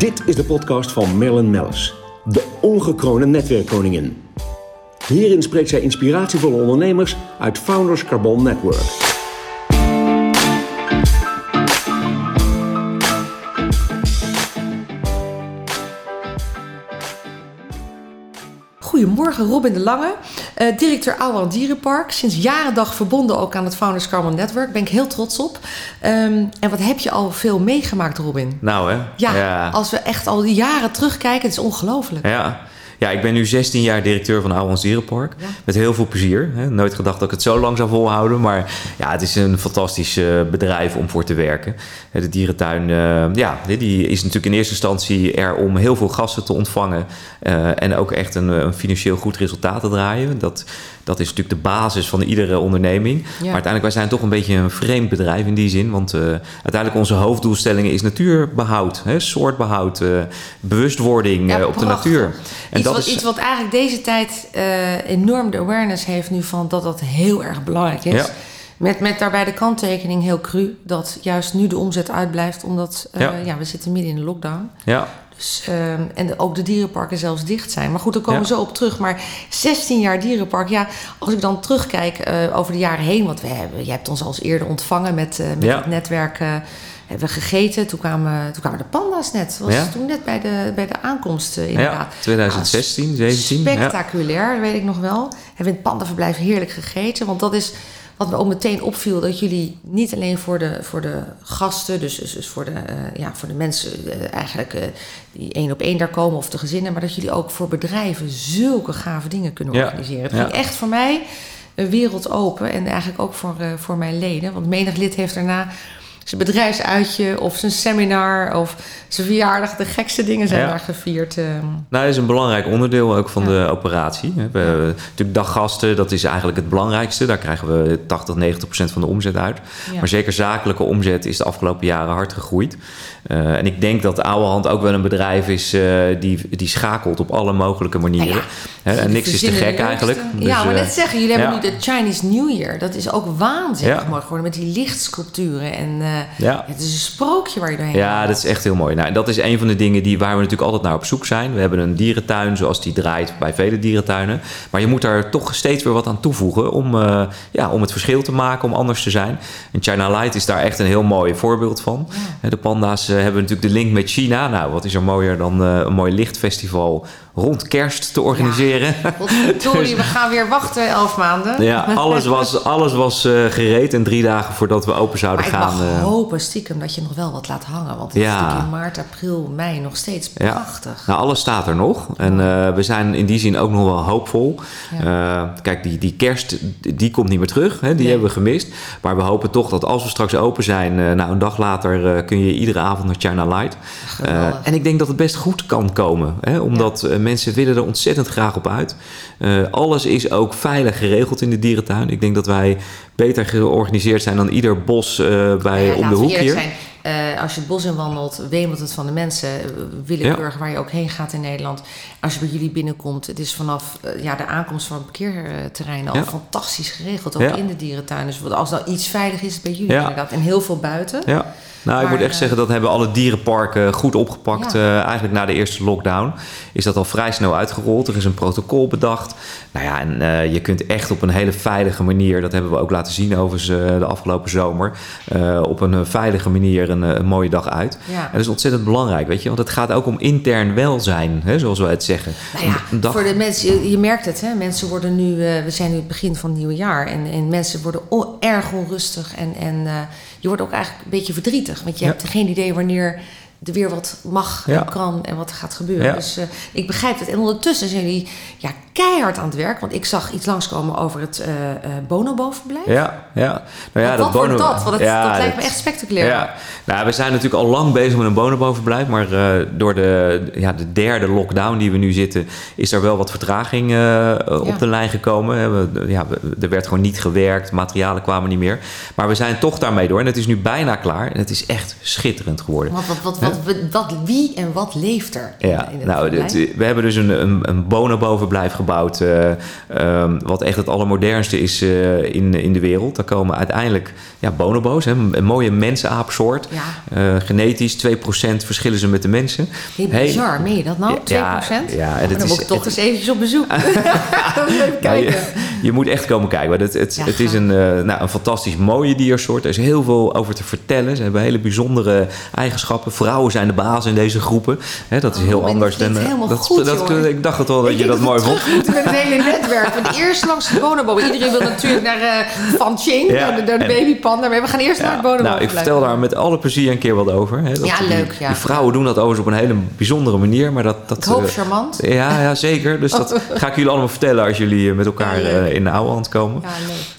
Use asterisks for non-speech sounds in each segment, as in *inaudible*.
Dit is de podcast van Marilyn Mellis, de ongekroonde netwerkkoningin. Hierin spreekt zij inspiratievolle ondernemers uit Founders Carbon Network. Goedemorgen, Robin de Lange, uh, directeur Ouwel Dierenpark. Sinds jaren dag verbonden ook aan het Founders Carbon Network. Ben ik heel trots op. Um, en wat heb je al veel meegemaakt, Robin? Nou hè? Ja, ja, als we echt al jaren terugkijken, het is ongelooflijk. Ja. Ja, ik ben nu 16 jaar directeur van Ouwans Dierenpark. Met heel veel plezier. Hè. Nooit gedacht dat ik het zo lang zou volhouden. Maar ja, het is een fantastisch uh, bedrijf om voor te werken. De dierentuin uh, ja, die is natuurlijk in eerste instantie er om heel veel gasten te ontvangen. Uh, en ook echt een, een, financieel goed resultaat te draaien. Dat, dat is natuurlijk de basis van iedere onderneming. Ja. Maar uiteindelijk, wij zijn toch een beetje een vreemd bedrijf in die zin. Want uiteindelijk onze hoofddoelstelling is natuurbehoud, hè, soortbehoud, bewustwording ja, op de natuur. En dat wat, is iets wat eigenlijk deze tijd enorm de awareness heeft nu van dat dat heel erg belangrijk is. Ja. Met, met daarbij de kanttekening heel cru dat juist nu de omzet uitblijft, omdat uh, ja. ja. we zitten midden in de lockdown. Ja. Dus, uh, en ook de dierenparken zelfs dicht zijn. Maar goed, daar komen we zo op terug. Maar 16 jaar dierenpark, ja, als ik dan terugkijk uh, over de jaren heen, want we hebben, jij hebt ons al eens eerder ontvangen met, met ja. het netwerk. hebben we gegeten. Toen kwamen, toen kwamen de panda's net. Dat was Ja. toen net bij de, bij de aankomst uh, inderdaad. Ja, 2016, 17. Spectaculair, dat weet ik nog wel. Hebben we in het pandaverblijf heerlijk gegeten. Want dat is wat me ook meteen opviel, dat jullie niet alleen voor de, voor de gasten, dus, dus, dus voor, de, uh, ja, voor de mensen uh, eigenlijk uh, die één op één daar komen of de gezinnen, maar dat jullie ook voor bedrijven zulke gave dingen kunnen Ja. organiseren. Het Ja. ging echt voor mij een wereld open en eigenlijk ook voor, voor mijn leden. Want menig lid heeft daarna zijn bedrijfsuitje of zijn seminar of zijn verjaardag. De gekste dingen zijn Ja. daar gevierd. ehm. Nou, dat is een belangrijk onderdeel ook van Ja. de operatie. We hebben natuurlijk daggasten, dat is eigenlijk het belangrijkste. Daar krijgen we 80, 90 procent van de omzet uit. Ja. Maar zeker zakelijke omzet is de afgelopen jaren hard gegroeid. Uh, en ik denk dat Ouwehand ook wel een bedrijf is uh, die, die schakelt op alle mogelijke manieren. Nou Hè, en niks is te gek eigenlijk. leukste. ja, maar eh, net zeggen, jullie hebben nu de Chinese New Year. Dat is ook waanzinnig mooi geworden met die lichtsculpturen. En eh, Ja. het is een sprookje waar je doorheen Ja, gaat. dat is echt heel mooi. Nou, en dat is een van de dingen die, waar we natuurlijk altijd naar op zoek zijn. We hebben een dierentuin zoals die draait bij vele dierentuinen. Maar je moet daar toch steeds weer wat aan toevoegen om, uh, ja, om het verschil te maken, om anders te zijn. En China Light is daar echt een heel mooi voorbeeld van. Ja. De panda's uh, hebben natuurlijk de link met China. Nou, wat is er mooier dan uh, een mooi lichtfestival rond kerst te organiseren? Sorry, we gaan weer wachten elf maanden. Ja, alles was, alles was uh, gereed en drie dagen voordat we open zouden maar gaan. ik mag uh, hopen stiekem dat je nog wel wat laat hangen. Want het Ja. is natuurlijk in maart, april, mei nog steeds prachtig. Nou, alles staat er nog. En uh, we zijn in die zin ook nog wel hoopvol. Ja. Kijk, die, die kerst, die komt niet meer terug. Hè? Die Nee. hebben we gemist. Maar we hopen toch dat als we straks open zijn... Nou, een dag later kun je iedere avond naar China Light. En ik denk dat het best goed kan komen. Hè? Omdat mensen willen er ontzettend graag op uit. Uh, alles is ook veilig geregeld in de dierentuin. Ik denk dat wij beter georganiseerd zijn dan ieder bos uh, bij, Ja, om de hoek hier. Zijn, uh, als je het bos in wandelt, wemelt het van de mensen. willekeurig waar je ook heen gaat in Nederland. Als je bij jullie binnenkomt, het is vanaf uh, ja, de aankomst van het parkeerterrein al Ja. fantastisch geregeld. Ook Ja. in de dierentuin. Dus als nou iets veilig is, bij jullie inderdaad. En heel veel buiten. Ja. Nou, ik moet echt eh, zeggen dat hebben alle dierenparken goed opgepakt. Ja. Uh, eigenlijk na de eerste lockdown is dat al vrij snel uitgerold. Er is een protocol bedacht. Nou ja, en uh, je kunt echt op een hele veilige manier, dat hebben we ook laten zien overigens de afgelopen zomer, op een veilige manier een, een mooie dag uit. Ja. En dat is ontzettend belangrijk, weet je, want het gaat ook om intern welzijn, hè, zoals wij het zeggen. Nou ja, Een dag- voor de mensen, je, merkt het, hè? mensen worden nu, we zijn nu het begin van het nieuwe jaar en, en mensen worden erg onrustig en, en je wordt ook eigenlijk een beetje verdrietig, want je Ja. hebt geen idee wanneer er weer wat mag Ja. en kan en wat gaat gebeuren. Ja. Dus uh, ik begrijp het. En ondertussen zijn jullie ja, keihard aan het werk, want ik zag iets langskomen over het uh, Bonobo-verblijf. Ja, ja. Nou ja, wat wat bono- wordt dat? Want het, Ja, dat lijkt me dat- echt spectaculair. Ja, nou, we zijn natuurlijk al lang bezig met een bonoboverblijf. Maar uh, door de, ja, de derde lockdown die we nu zitten, is er wel wat vertraging op de lijn gekomen. We, ja, we, er werd gewoon niet gewerkt, materialen kwamen niet meer. Maar we zijn toch daarmee door. En het is nu bijna klaar. En het is echt schitterend geworden. Wat, wat, wat, wat, wie en wat leeft er in, Ja, in het nou, dit- we hebben dus een, een, een bonobo-verblijf gebouwd. eh, ehm, wat echt het allermodernste is eh, in, in de wereld. Daar komen uiteindelijk ja, bonobo's, hè, een mooie mensaapsoort. Ja. Eh, genetisch, 2% verschillen ze met de mensen. Heel Hey, bizar, meen je dat nou? 2%? Ja, ja, en Oh, dan is- moet ik toch het- eens eventjes op bezoek. *laughs* *laughs* Even Nou, je, moet echt komen kijken. want Het, het, Ja, het is een, nou, een fantastisch mooie diersoort. Er is heel veel over te vertellen. Ze hebben hele bijzondere eigenschappen. Vrouwen zijn de baas in deze groepen. Hè, dat is Oh, heel dit anders. dan, eh, dat, goed, dat, ik dacht het wel dat Ik je dat mooi vond. moeten met het hele netwerk. Want *laughs* eerst langs de bonobo. Iedereen wil natuurlijk naar eh Van Ching, Ja, naar de, de babypanda. Maar we gaan eerst naar het bonobo. nou, ik vertel daar met alle plezier een keer wat over. Hè, dat Ja, die, leuk, ja. Die vrouwen doen dat overigens op een hele bijzondere manier. Maar dat, dat, Ik hoop eh, charmant. ja, ja, zeker. Dus dat *laughs* ga ik jullie allemaal vertellen als jullie met elkaar in de oude hand komen.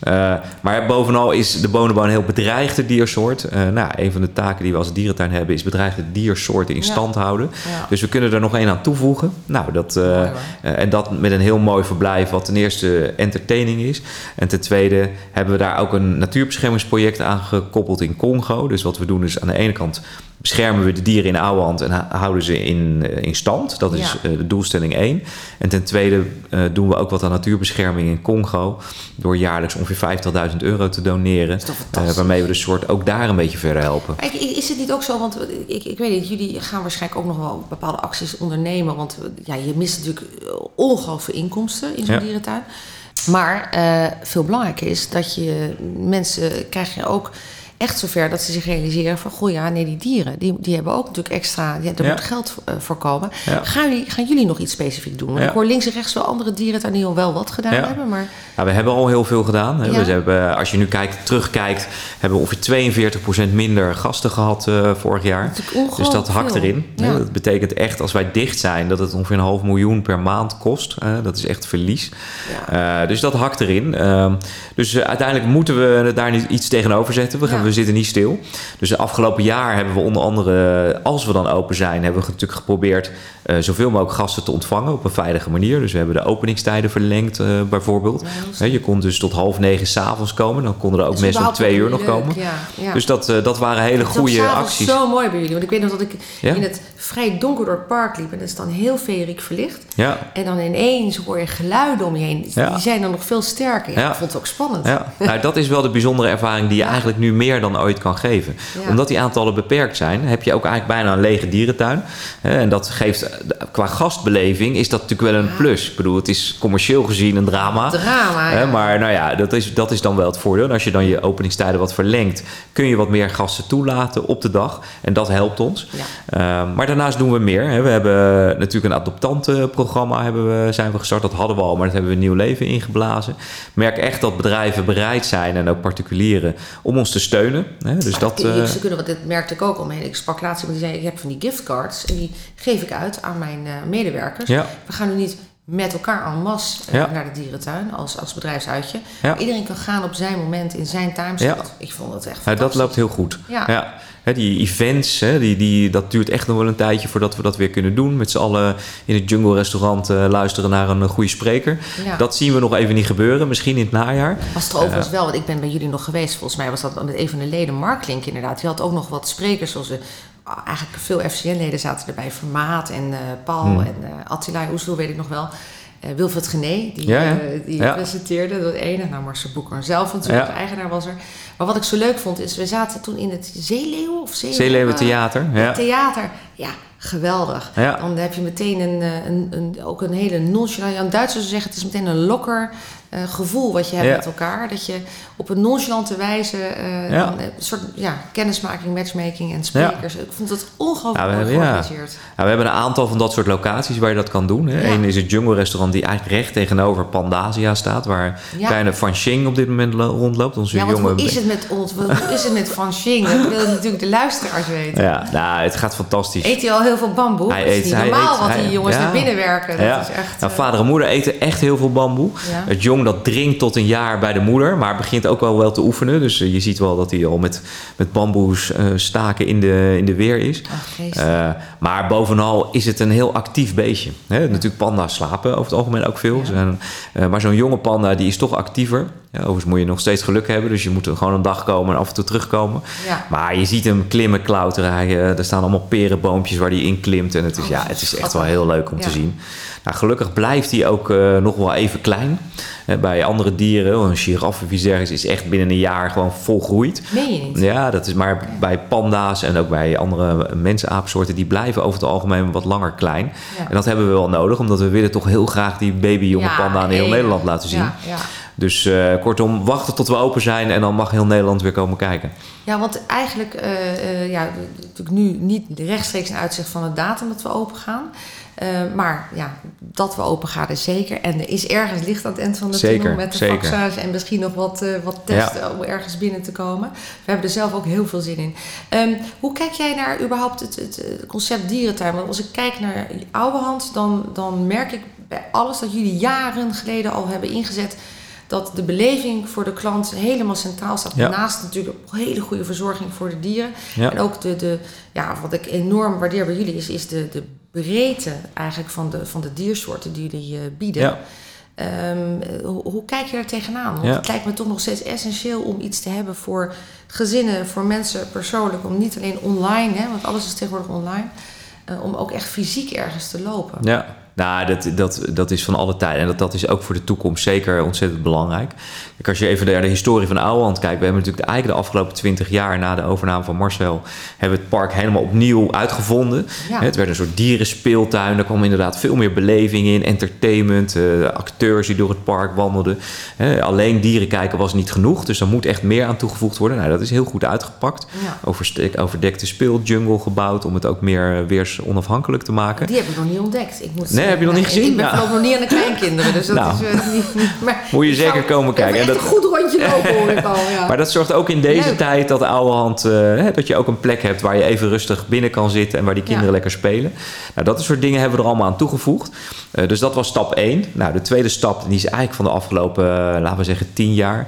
Ja, maar bovenal is de bonobo een heel bedreigde diersoort. Nou, een van de taken die we als dierentuin hebben is bedreigde diersoorten in Ja. stand houden. Ja. Dus we kunnen er nog één aan toevoegen. Nou, dat, eh, Mooi, eh, en dat met een heel mooi verblijf, wat ten eerste entertaining is. En ten tweede hebben we daar ook een natuurbeschermingsproject aan gekoppeld in Congo. Dus wat we doen is aan de ene kant beschermen we de dieren in Ouwehand en houden ze in, eh, in stand. Dat is Ja. eh, de doelstelling 1. En ten tweede eh, doen we ook wat aan natuurbescherming in Congo. Door jaarlijks ongeveer 50.000 euro te doneren. waarmee we de soort ook daar een beetje verder helpen. Kijk, Is het niet ook zo, want ik, ik weet niet, jullie gaan waarschijnlijk ook nog wel bepaalde acties ondernemen. Want ja, je mist natuurlijk ongelooflijk veel inkomsten in zo'n Ja. dierentuin. Maar veel belangrijker is dat je mensen krijg je ook echt zover dat ze zich realiseren van... goh ja, nee, die dieren, die, die hebben ook natuurlijk extra... Ja, er Ja. moet geld eh, voor komen. Ja. Gaan, jullie, gaan jullie nog iets specifiek doen? Want Ja. ik hoor links en rechts wel andere dieren die al wel wat gedaan Ja. hebben. Maar Nou, we hebben al heel veel gedaan. Hè. Ja. We hebben, als je nu kijkt, terugkijkt, hebben we ongeveer 42% minder gasten gehad eh, vorig jaar. Dat Dus dat hakt veel. erin. hè. Ja. Dat betekent echt, als wij dicht zijn, dat het ongeveer een half miljoen per maand kost. Eh, dat is echt verlies. Eh, dus dat hakt erin. Ehm, dus eh, uiteindelijk moeten we daar niet iets tegenover zetten. We, gaan, Ja. We zitten niet stil. Dus de afgelopen jaar hebben we onder andere, als we dan open zijn, hebben we natuurlijk geprobeerd eh, zoveel mogelijk gasten te ontvangen op een veilige manier. Dus we hebben de openingstijden verlengd, eh, bijvoorbeeld. Ja, je kon dus tot half negen s'avonds komen. Dan konden er ook Dat is mensen om twee uur nog komen. Ja, ja. Dus dat, eh, dat waren hele goede acties. zo mooi bij jullie. Want ik weet nog dat ik in het vrij donker door het park liep. En dat is dan heel feeriek verlicht. Ja, En dan ineens hoor je geluiden om je heen. Die Ja. zijn dan nog veel sterker. Ik vond het ook spannend. ja. Nou, dat is wel de bijzondere ervaring die je eigenlijk nu meer dan ooit kan geven. Ja. Omdat die aantallen beperkt zijn, heb je ook eigenlijk bijna een lege dierentuin. En dat geeft, qua gastbeleving is dat natuurlijk wel een plus. Ik bedoel, het is commercieel gezien een drama. Drama, ja. Maar nou ja, dat is, dat is dan wel het voordeel. En als je dan je openingstijden wat verlengt, kun je wat meer gasten toelaten op de dag. En dat helpt ons. Ja. Ehm, maar daarnaast doen we meer. We hebben natuurlijk een adoptantenprogramma hebben we, zijn we gestart. Dat hadden we al, maar dat hebben we nieuw leven ingeblazen. Ik merk echt dat bedrijven bereid zijn en ook particulieren om ons te steunen. Hè. Dus dat, je- eh, ze kunnen, want dit merkte ik ook mee. Ik sprak laatst iemand die zei, ik heb van die giftcards. En die geef ik uit aan mijn eh, medewerkers. Ja. We gaan nu niet met elkaar en masse eh, Ja. naar de dierentuin als, als bedrijfsuitje. Ja. Iedereen kan gaan op zijn moment in zijn timeslot. Ja. Ik vond het echt Ja, dat fantastisch. loopt heel goed. Ja. Die events, die, die, dat duurt echt nog wel een tijdje voordat we dat weer kunnen doen. Met z'n allen in het Jungle Restaurant eh, luisteren naar een eh, goede spreker. Ja. Dat zien we nog even niet gebeuren, misschien in het najaar. Was het er overigens wel, want ik ben bij jullie nog geweest. Volgens mij was dat met een van de leden, Mark Link inderdaad. Die had ook nog wat sprekers, zoals de, ah, eigenlijk veel FCN-leden zaten erbij. Vermaat en eh, Paul Hmm. en eh Attila Oesloe, weet ik nog wel. Eh Wilfred Gené, die, Ja, ja. eh, die Ja. presenteerde. Dat ene, nou Marcel Boeker zelf natuurlijk, de eigenaar was er. Maar wat ik zo leuk vond, is we zaten toen in het Zeeleeuwen of Zeeleeuwen, Zeeleeuwen Theater. Ja. theater. Ja, geweldig. Ja. Dan heb je meteen een, eh, een, een, ook een hele nonchalant... Duitsers zeggen, het is meteen een lokker eh, gevoel wat je hebt Ja. met elkaar. Dat je op een nonchalante wijze eh, Ja. een soort ja, kennismaking, matchmaking en sprekers. Ik vond het ongelooflijk Ja, we hebben- ja. georganiseerd. We hebben een aantal van dat soort locaties waar je dat kan doen. Hè. Eén is het Jungle Restaurant die eigenlijk recht tegenover Pandasia staat. Waar kleine Van Xing op dit moment lo- rondloopt. Onze Ja, jonge... hoe is het met ons? Hoe is het met Van Xing? Dat willen natuurlijk de luisteraars weten. Ja, nou, het gaat fantastisch. Eet hij al heel veel bamboe? Hij dat is niet normaal eet- wat hij- die jongens ja. naar binnen werken. Dat ja. is echt... nou, eh, vader en moeder eten echt heel veel bamboe. Het jong dat dringt tot een jaar bij de moeder, maar begint ook wel wel te oefenen. Dus eh, je ziet wel dat hij al met, met bamboes eh, staken in de, in de weer is. Ach, maar bovenal is het een heel actief beestje. Natuurlijk, panda's slapen over het algemeen ook veel. Zijn- maar zo'n jonge panda die is toch actiever. Ja, overigens moet je nog steeds geluk hebben. Dus je moet er gewoon een dag komen en af en toe terugkomen. Ja. Maar je ziet hem klimmen, klauteren. Hij, eh, er staan allemaal perenboompjes waar hij in klimt. En het is, Oh, ja, het is echt wel heel leuk om Ja. te zien. Nou, gelukkig blijft hij ook eh, nog wel even klein. Eh, bij andere dieren, een giraffe of iets dergelijks, is echt binnen een jaar gewoon volgroeid. Meen je niet? Ja, dat is maar bij panda's en ook bij andere mensaapsoorten, die blijven over het algemeen wat langer klein. Ja. En dat hebben we wel nodig, omdat we willen toch heel graag die babyjonge panda aan heel. Nederland laten zien. Ja, ja. Dus eh, kortom, wachten tot we open zijn en dan mag heel Nederland weer komen kijken. Ja, want eigenlijk, eh, ja, natuurlijk nu niet rechtstreeks een uitzicht van de datum dat we open gaan. Maar ja, dat we open gaan is zeker. En er is ergens licht aan het eind van de Zeker, tunnel met de zeker. vaccins en misschien nog wat, wat testen om ergens binnen te komen. We hebben er zelf ook heel veel zin in. Ehm, hoe kijk jij naar überhaupt het, het, concept dierentuin? Want als ik kijk naar oude hand, dan, dan merk ik bij alles dat jullie jaren geleden al hebben ingezet dat de beleving voor de klant helemaal centraal staat. Ja. Naast natuurlijk een hele goede verzorging voor de dieren. Ja. En ook de, de, ja, wat ik enorm waardeer bij jullie is, is de, de breedte eigenlijk van de, van de diersoorten die jullie eh, bieden. Ja. Ehm, eh, hoe, hoe kijk je er tegenaan? Want Ja. het lijkt me toch nog steeds essentieel om iets te hebben voor gezinnen, voor mensen persoonlijk. Om niet alleen online, hè, want alles is tegenwoordig online. eh, om ook echt fysiek ergens te lopen. Ja, nou, dat, dat, dat is van alle tijden. En dat, dat is ook voor de toekomst zeker ontzettend belangrijk. Kijk, als je even naar de historie van Ouwehand kijkt... we hebben natuurlijk eigenlijk de afgelopen twintig jaar... na de overname van Marcel... hebben we het park helemaal opnieuw uitgevonden. Ja. Het werd een soort dierenspeeltuin. Er kwam inderdaad veel meer beleving in. Entertainment, eh, acteurs die door het park wandelden. Alleen dieren kijken was niet genoeg. Dus er moet echt meer aan toegevoegd worden. Nou, dat is heel goed uitgepakt. Ja. Overstek- overdekte speeljungle gebouwd... om het ook meer eh, weers onafhankelijk te maken. Die heb ik nog niet ontdekt. Ik moet Nee, heb je nog niet gezien? Ik ben nog niet aan de kleinkinderen, dus dat Nou. is eh, niet, niet- maar Moet je zeker komen kijken. En dat- een goed rondje lopen, hoor ik al. Ja. Maar dat zorgt ook in deze Leuk. tijd dat de oude hand, eh, dat je ook een plek hebt waar je even rustig binnen kan zitten en waar die kinderen Ja. lekker spelen. Nou, dat soort dingen hebben we er allemaal aan toegevoegd. Eh, dus dat was stap 1. Nou, de tweede stap, die is eigenlijk van de afgelopen, laten we zeggen, 10 jaar,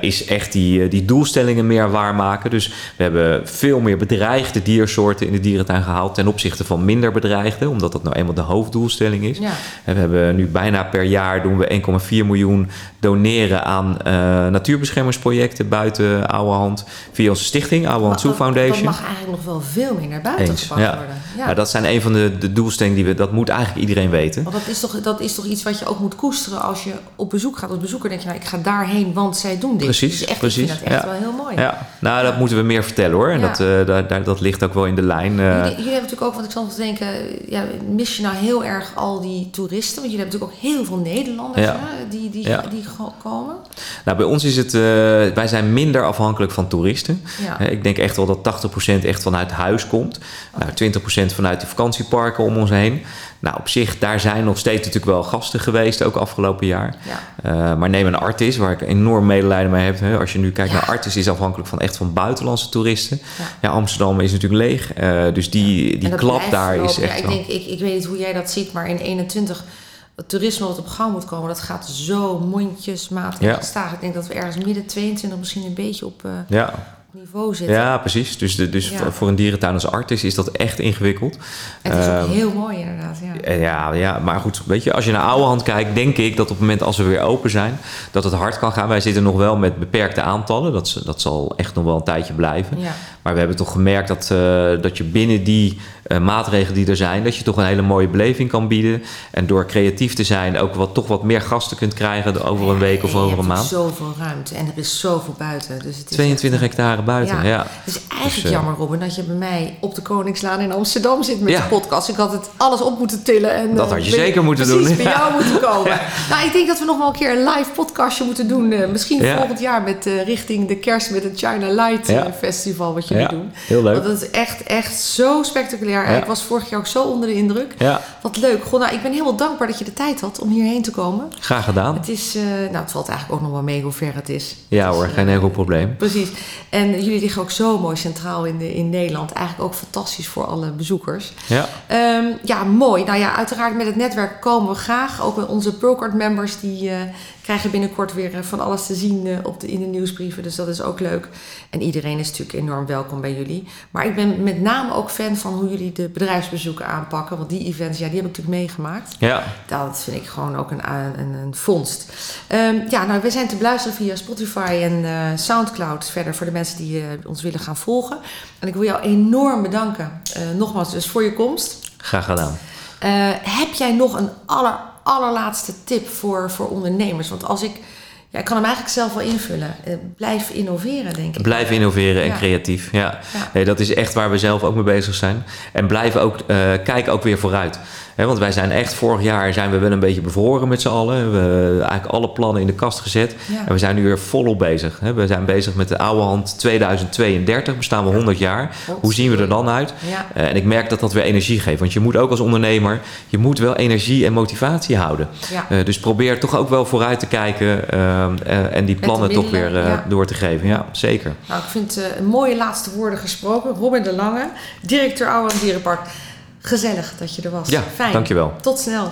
is echt die, die doelstellingen meer waarmaken. Dus we hebben veel meer bedreigde diersoorten in de dierentuin gehaald ten opzichte van minder bedreigde, omdat dat nou eenmaal de is. Ja. En we hebben nu bijna per jaar doen we 1,4 miljoen doneren aan eh, natuurbeschermingsprojecten buiten Ouwehand via onze stichting, Ouwehand Zoo Maar dat- Foundation. Dat mag eigenlijk nog wel veel meer naar buiten Eens, gebracht ja. worden. Ja. Dat zijn een van de, de doelstellingen die we, dat moet eigenlijk iedereen weten. Want dat is, toch, dat is toch iets wat je ook moet koesteren als je op bezoek gaat. Als bezoeker denk je, nou, ik ga daarheen, want zij doen dit. Precies, Dus echt, precies, Ik vind dat echt ja. wel heel mooi. Ja, nou, dat moeten we meer vertellen hoor. En dat, eh, daar, daar- dat ligt ook wel in de lijn. eh. Jullie, jullie hebben natuurlijk ook, want ik zal nog denken, ja, mis je nou heel erg al die toeristen? Want jullie hebben natuurlijk ook heel veel Nederlanders Ja. hè, die, die, Ja. die komen. Nou, bij ons is het, eh, wij zijn minder afhankelijk van toeristen. Ja. Ik denk echt wel dat 80% echt vanuit huis komt. Nou, 20% vanuit die vakantieparken om ons heen. Nou, op zich, daar zijn nog steeds natuurlijk wel gasten geweest, ook afgelopen jaar. Ja. Eh, maar neem een Artis, waar ik enorm medelijden mee heb. Hè. Als je nu kijkt Ja. naar Artis, is afhankelijk van echt van buitenlandse toeristen. Ja. Ja, Amsterdam is natuurlijk leeg. eh, dus die, die klap daar is verlopen. Ja, echt ik, wel... denk, ik, ik weet niet hoe jij dat ziet, maar in 21 het toerisme wat op gang moet komen, dat gaat zo mondjesmaat Ja. gestaag. Ik denk dat we ergens midden 22 misschien een beetje op eh, Ja, niveau zitten. ja, precies. Dus, de, dus Ja. voor een dierentuin als Artis is dat echt ingewikkeld. Het is ook Ehm, heel mooi inderdaad. Ja. En Ja, ja, maar goed, weet je, als je naar Ouwehand kijkt, denk ik dat op het moment als we weer open zijn, dat het hard kan gaan. Wij zitten nog wel met beperkte aantallen, dat, dat zal echt nog wel een tijdje blijven. Ja. Maar we hebben toch gemerkt dat, eh, dat je binnen die eh, maatregelen die er zijn, dat je toch een hele mooie beleving kan bieden. En door creatief te zijn ook wat, toch wat meer gasten kunt krijgen over een week of je over een maand. zoveel ruimte en er is zoveel buiten. Dus het is 22 echt- hectare buiten, ja. Het is eigenlijk Dus, eh, jammer, Robin, dat je bij mij op de Koningslaan in Amsterdam zit met Ja. de podcast. Ik had het alles op moeten tillen. En, Dat eh, had je ben- zeker moeten precies, doen. bij jou moeten komen. *laughs* Nou, ik denk dat we nog wel een keer een live podcastje moeten doen. eh, misschien Ja. volgend jaar met, eh, richting de kerst met het China Light eh, Ja. Festival wat jullie Ja, doen. heel leuk. Want dat is echt, echt zo spectaculair. Ja. Ik was vorig jaar ook zo onder de indruk. Ja, Wat leuk. Goh, nou, ik ben helemaal dankbaar dat je de tijd had om hierheen te komen. graag gedaan. Het is, eh, nou, het valt eigenlijk ook nog wel mee hoe ver het is. Ja Het hoor, eh, geen enkel probleem. Precies. En jullie liggen ook zo mooi centraal in, de, in Nederland. Eigenlijk ook fantastisch voor alle bezoekers. Ja. Ehm, ja, mooi. Nou ja, uiteraard met het netwerk komen we graag. Ook met onze Procard members, die, eh, krijgen binnenkort weer van alles te zien op de, in de nieuwsbrieven. Dus dat is ook leuk. En iedereen is natuurlijk enorm welkom bij jullie. Maar ik ben met name ook fan van hoe jullie de bedrijfsbezoeken aanpakken. Want die events, ja, die heb ik natuurlijk meegemaakt. Ja. Dat vind ik gewoon ook een, een, een vondst. Um, ja, nou, we zijn te beluisteren via Spotify en uh, Soundcloud. Verder voor de mensen die uh, ons willen gaan volgen. En ik wil jou enorm bedanken. Uh, nogmaals dus voor je komst. Graag gedaan. heb jij nog een aller, allerlaatste tip voor, voor ondernemers? Want als ik ja, ik kan hem eigenlijk zelf wel invullen. Uh, blijf innoveren, denk ik. Blijf innoveren en creatief. Ja, ja. Nee, dat is echt waar we zelf ook mee bezig zijn. En blijf ook, uh, kijk ook weer vooruit want wij zijn echt vorig jaar zijn we wel een beetje bevroren met z'n allen. We hebben eigenlijk alle plannen in de kast gezet. En we zijn nu weer volop bezig. we zijn bezig met de oude hand 2032, bestaan we 100 jaar. Hoe zien we er dan uit? Uh, en ik merk dat dat weer energie geeft. Want je moet ook als ondernemer, je moet wel energie en motivatie houden. Uh, dus probeer toch ook wel vooruit te kijken uh, en die plannen toch weer door te geven. Ja, zeker. Nou, ik vind mooie laatste woorden gesproken. Robin de Lange, directeur Oude Dierenpark. Gezellig dat je er was. Ja, Fijn. dankjewel. Tot snel.